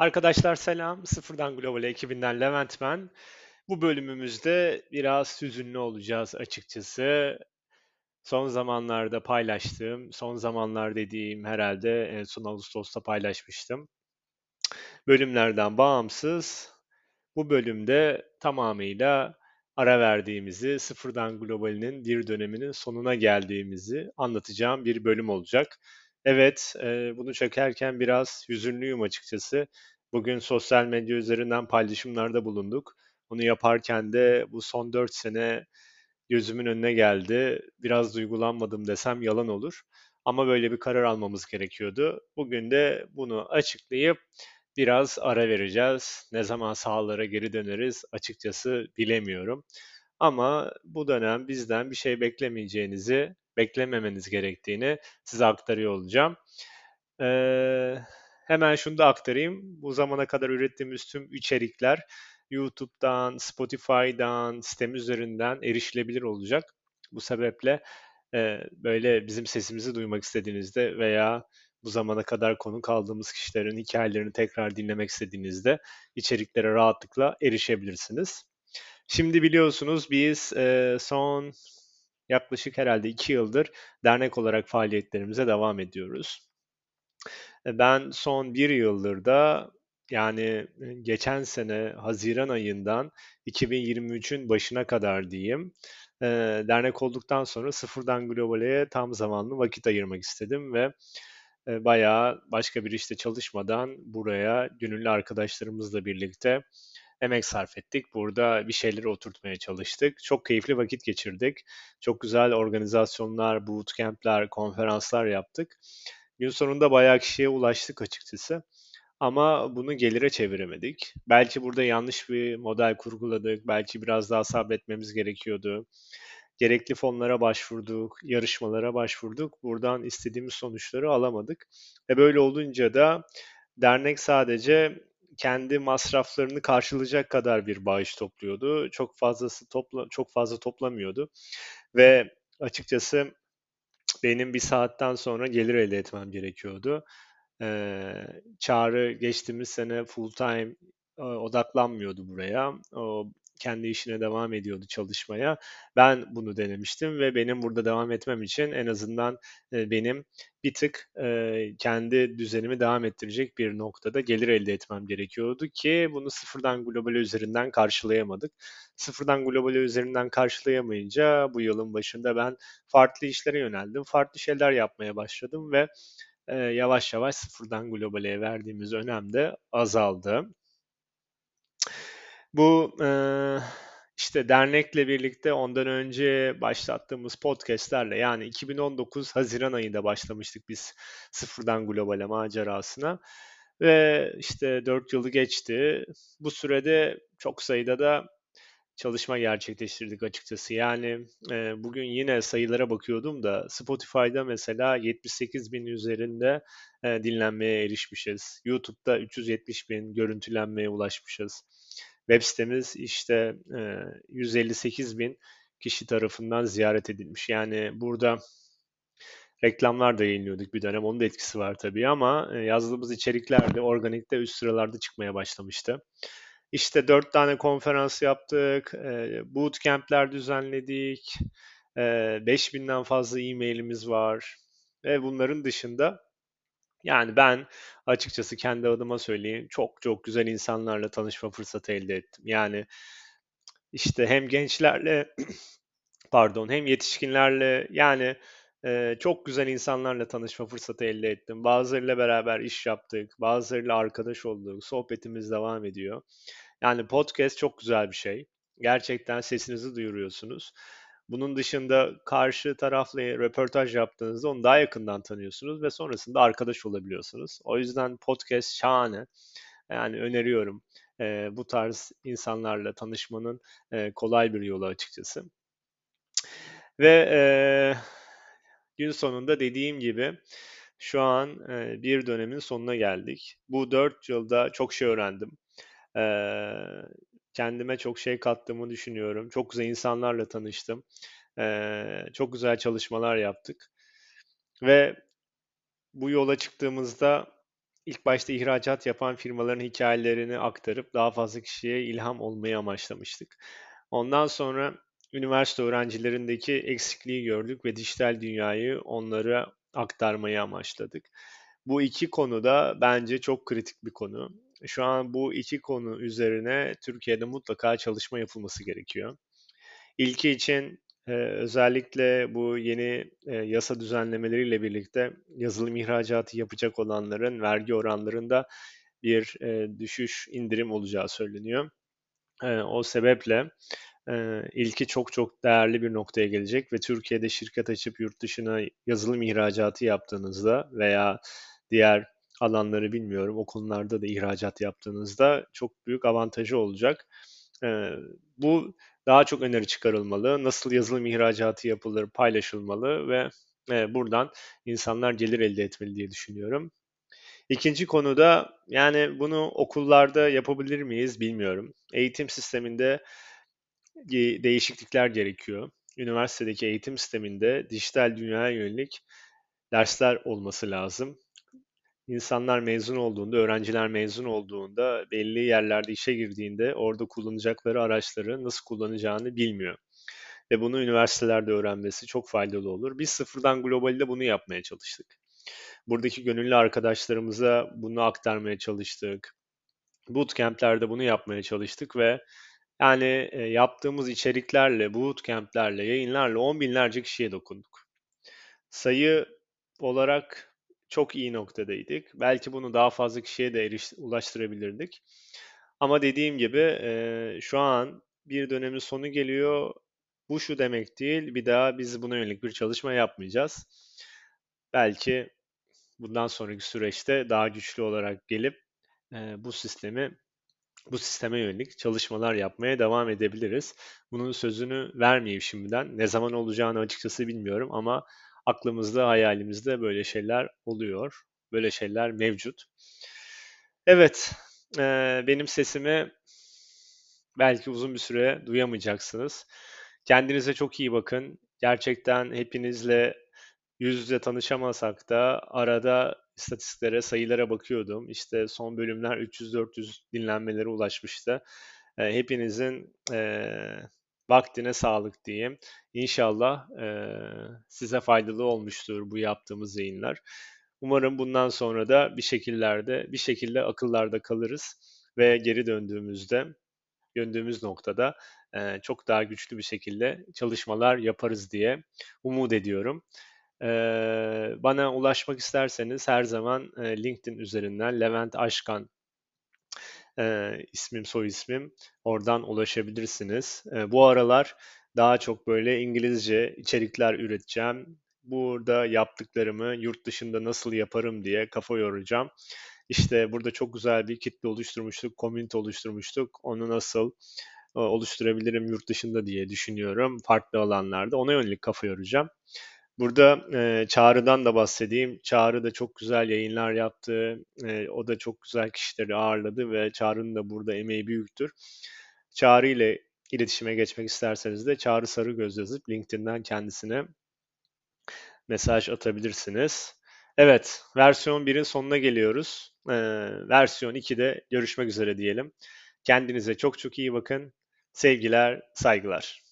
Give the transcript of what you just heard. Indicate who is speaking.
Speaker 1: Arkadaşlar selam. Sıfırdan Global ekibinden Levent ben. Bu bölümümüzde biraz hüzünlü olacağız açıkçası. Son zamanlarda paylaştığım, son zamanlar dediğim herhalde en son Ağustos'ta paylaşmıştım. Bölümlerden bağımsız bu bölümde tamamıyla ara verdiğimizi, Sıfırdan Global'inin bir döneminin sonuna geldiğimizi anlatacağım bir bölüm olacak. Evet, e, bunu çekerken biraz hüzünlüyüm açıkçası. Bugün sosyal medya üzerinden paylaşımlarda bulunduk. Bunu yaparken de bu son 4 sene gözümün önüne geldi. Biraz duygulanmadım desem yalan olur. Ama böyle bir karar almamız gerekiyordu. Bugün de bunu açıklayıp biraz ara vereceğiz. Ne zaman sahalara geri döneriz açıkçası bilemiyorum. Ama bu dönem bizden bir şey beklemeyeceğinizi, beklememeniz gerektiğini size aktarıyor olacağım. Ee, hemen şunu da aktarayım. Bu zamana kadar ürettiğimiz tüm içerikler YouTube'dan, Spotify'dan, sitem üzerinden erişilebilir olacak. Bu sebeple e, böyle bizim sesimizi duymak istediğinizde veya bu zamana kadar konuk aldığımız kişilerin hikayelerini tekrar dinlemek istediğinizde içeriklere rahatlıkla erişebilirsiniz. Şimdi biliyorsunuz biz e, son yaklaşık herhalde iki yıldır dernek olarak faaliyetlerimize devam ediyoruz. E, ben son bir yıldır da yani geçen sene Haziran ayından 2023'ün başına kadar diyeyim e, dernek olduktan sonra sıfırdan globale tam zamanlı vakit ayırmak istedim ve e, bayağı başka bir işte çalışmadan buraya gönüllü arkadaşlarımızla birlikte emek sarf ettik. Burada bir şeyleri oturtmaya çalıştık. Çok keyifli vakit geçirdik. Çok güzel organizasyonlar, bootcamp'ler, konferanslar yaptık. Gün sonunda bayağı kişiye ulaştık açıkçası. Ama bunu gelire çeviremedik. Belki burada yanlış bir model kurguladık. Belki biraz daha sabretmemiz gerekiyordu. Gerekli fonlara başvurduk, yarışmalara başvurduk. Buradan istediğimiz sonuçları alamadık. Ve böyle olunca da dernek sadece kendi masraflarını karşılayacak kadar bir bağış topluyordu. Çok fazlası topla çok fazla toplamıyordu. Ve açıkçası benim bir saatten sonra gelir elde etmem gerekiyordu. Ee, Çağrı geçtiğimiz sene full time e, odaklanmıyordu buraya. O kendi işine devam ediyordu çalışmaya. Ben bunu denemiştim ve benim burada devam etmem için en azından e, benim bir tık e, kendi düzenimi devam ettirecek bir noktada gelir elde etmem gerekiyordu ki bunu sıfırdan global üzerinden karşılayamadık. Sıfırdan global üzerinden karşılayamayınca bu yılın başında ben farklı işlere yöneldim. Farklı şeyler yapmaya başladım ve e, yavaş yavaş sıfırdan globale verdiğimiz önem de azaldı. Bu e, işte dernekle birlikte ondan önce başlattığımız podcastlerle yani 2019 Haziran ayında başlamıştık biz sıfırdan globale macerasına. Ve işte 4 yılı geçti. Bu sürede çok sayıda da çalışma gerçekleştirdik açıkçası. Yani e, bugün yine sayılara bakıyordum da Spotify'da mesela 78 bin üzerinde e, dinlenmeye erişmişiz. YouTube'da 370 bin görüntülenmeye ulaşmışız. Web sitemiz işte e, 158 bin kişi tarafından ziyaret edilmiş. Yani burada reklamlar da yayınlıyorduk bir dönem. Onun da etkisi var tabii ama e, yazdığımız içerikler de organikte üst sıralarda çıkmaya başlamıştı. İşte dört tane konferans yaptık, e, bootcamp'ler düzenledik, e, 5000'den fazla e-mailimiz var ve bunların dışında yani ben açıkçası kendi adıma söyleyeyim çok çok güzel insanlarla tanışma fırsatı elde ettim. Yani işte hem gençlerle pardon hem yetişkinlerle yani e, çok güzel insanlarla tanışma fırsatı elde ettim. Bazılarıyla beraber iş yaptık, bazılarıyla arkadaş olduk, sohbetimiz devam ediyor. Yani podcast çok güzel bir şey. Gerçekten sesinizi duyuruyorsunuz. Bunun dışında karşı tarafla röportaj yaptığınızda onu daha yakından tanıyorsunuz ve sonrasında arkadaş olabiliyorsunuz. O yüzden podcast şahane. Yani öneriyorum. E, bu tarz insanlarla tanışmanın e, kolay bir yolu açıkçası. Ve e, gün sonunda dediğim gibi şu an e, bir dönemin sonuna geldik. Bu dört yılda çok şey öğrendim. E, kendime çok şey kattığımı düşünüyorum. Çok güzel insanlarla tanıştım. Çok güzel çalışmalar yaptık. Ve bu yola çıktığımızda ilk başta ihracat yapan firmaların hikayelerini aktarıp daha fazla kişiye ilham olmayı amaçlamıştık. Ondan sonra üniversite öğrencilerindeki eksikliği gördük ve dijital dünyayı onlara aktarmayı amaçladık. Bu iki konu da bence çok kritik bir konu. Şu an bu iki konu üzerine Türkiye'de mutlaka çalışma yapılması gerekiyor. İlki için e, özellikle bu yeni e, yasa düzenlemeleriyle birlikte yazılım ihracatı yapacak olanların vergi oranlarında bir e, düşüş, indirim olacağı söyleniyor. E, o sebeple e, ilki çok çok değerli bir noktaya gelecek ve Türkiye'de şirket açıp yurt dışına yazılım ihracatı yaptığınızda veya diğer alanları bilmiyorum o konularda da ihracat yaptığınızda çok büyük avantajı olacak. E, bu daha çok öneri çıkarılmalı, nasıl yazılım ihracatı yapılır paylaşılmalı ve e, buradan insanlar gelir elde etmeli diye düşünüyorum. İkinci konuda yani bunu okullarda yapabilir miyiz bilmiyorum. Eğitim sisteminde değişiklikler gerekiyor. Üniversitedeki eğitim sisteminde dijital dünyaya yönelik dersler olması lazım. İnsanlar mezun olduğunda, öğrenciler mezun olduğunda, belli yerlerde işe girdiğinde orada kullanacakları araçları nasıl kullanacağını bilmiyor. Ve bunu üniversitelerde öğrenmesi çok faydalı olur. Biz sıfırdan globalde bunu yapmaya çalıştık. Buradaki gönüllü arkadaşlarımıza bunu aktarmaya çalıştık. Bootcamp'lerde bunu yapmaya çalıştık ve yani e, yaptığımız içeriklerle, bootcamp'lerle, yayınlarla on binlerce kişiye dokunduk. Sayı olarak çok iyi noktadaydık. Belki bunu daha fazla kişiye de eriş, ulaştırabilirdik. Ama dediğim gibi e, şu an bir dönemin sonu geliyor. Bu şu demek değil, bir daha biz buna yönelik bir çalışma yapmayacağız. Belki bundan sonraki süreçte daha güçlü olarak gelip e, bu sistemi bu sisteme yönelik çalışmalar yapmaya devam edebiliriz. Bunun sözünü vermeyeyim şimdiden. Ne zaman olacağını açıkçası bilmiyorum ama aklımızda, hayalimizde böyle şeyler oluyor. Böyle şeyler mevcut. Evet, e, benim sesimi belki uzun bir süre duyamayacaksınız. Kendinize çok iyi bakın. Gerçekten hepinizle yüz yüze tanışamasak da arada istatistiklere, sayılara bakıyordum. İşte son bölümler 300-400 dinlenmelere ulaşmıştı. E, hepinizin e, vaktine sağlık diyeyim. İnşallah e, size faydalı olmuştur bu yaptığımız yayınlar. Umarım bundan sonra da bir şekillerde, bir şekilde akıllarda kalırız ve geri döndüğümüzde, döndüğümüz noktada e, çok daha güçlü bir şekilde çalışmalar yaparız diye umut ediyorum. Ee, bana ulaşmak isterseniz her zaman e, LinkedIn üzerinden Levent Aşkan e, ismim soy ismim oradan ulaşabilirsiniz. E, bu aralar daha çok böyle İngilizce içerikler üreteceğim. Burada yaptıklarımı yurt dışında nasıl yaparım diye kafa yoracağım. İşte burada çok güzel bir kitle oluşturmuştuk, komünite oluşturmuştuk. Onu nasıl oluşturabilirim yurt dışında diye düşünüyorum farklı alanlarda. Ona yönelik kafa yoracağım. Burada e, Çağrı'dan da bahsedeyim. Çağrı da çok güzel yayınlar yaptı. E, o da çok güzel kişileri ağırladı ve Çağrı'nın da burada emeği büyüktür. Çağrı ile iletişime geçmek isterseniz de Çağrı Sarıgöz yazıp LinkedIn'den kendisine mesaj atabilirsiniz. Evet, versiyon 1'in sonuna geliyoruz. Ee, versiyon 2'de görüşmek üzere diyelim. Kendinize çok çok iyi bakın. Sevgiler, saygılar.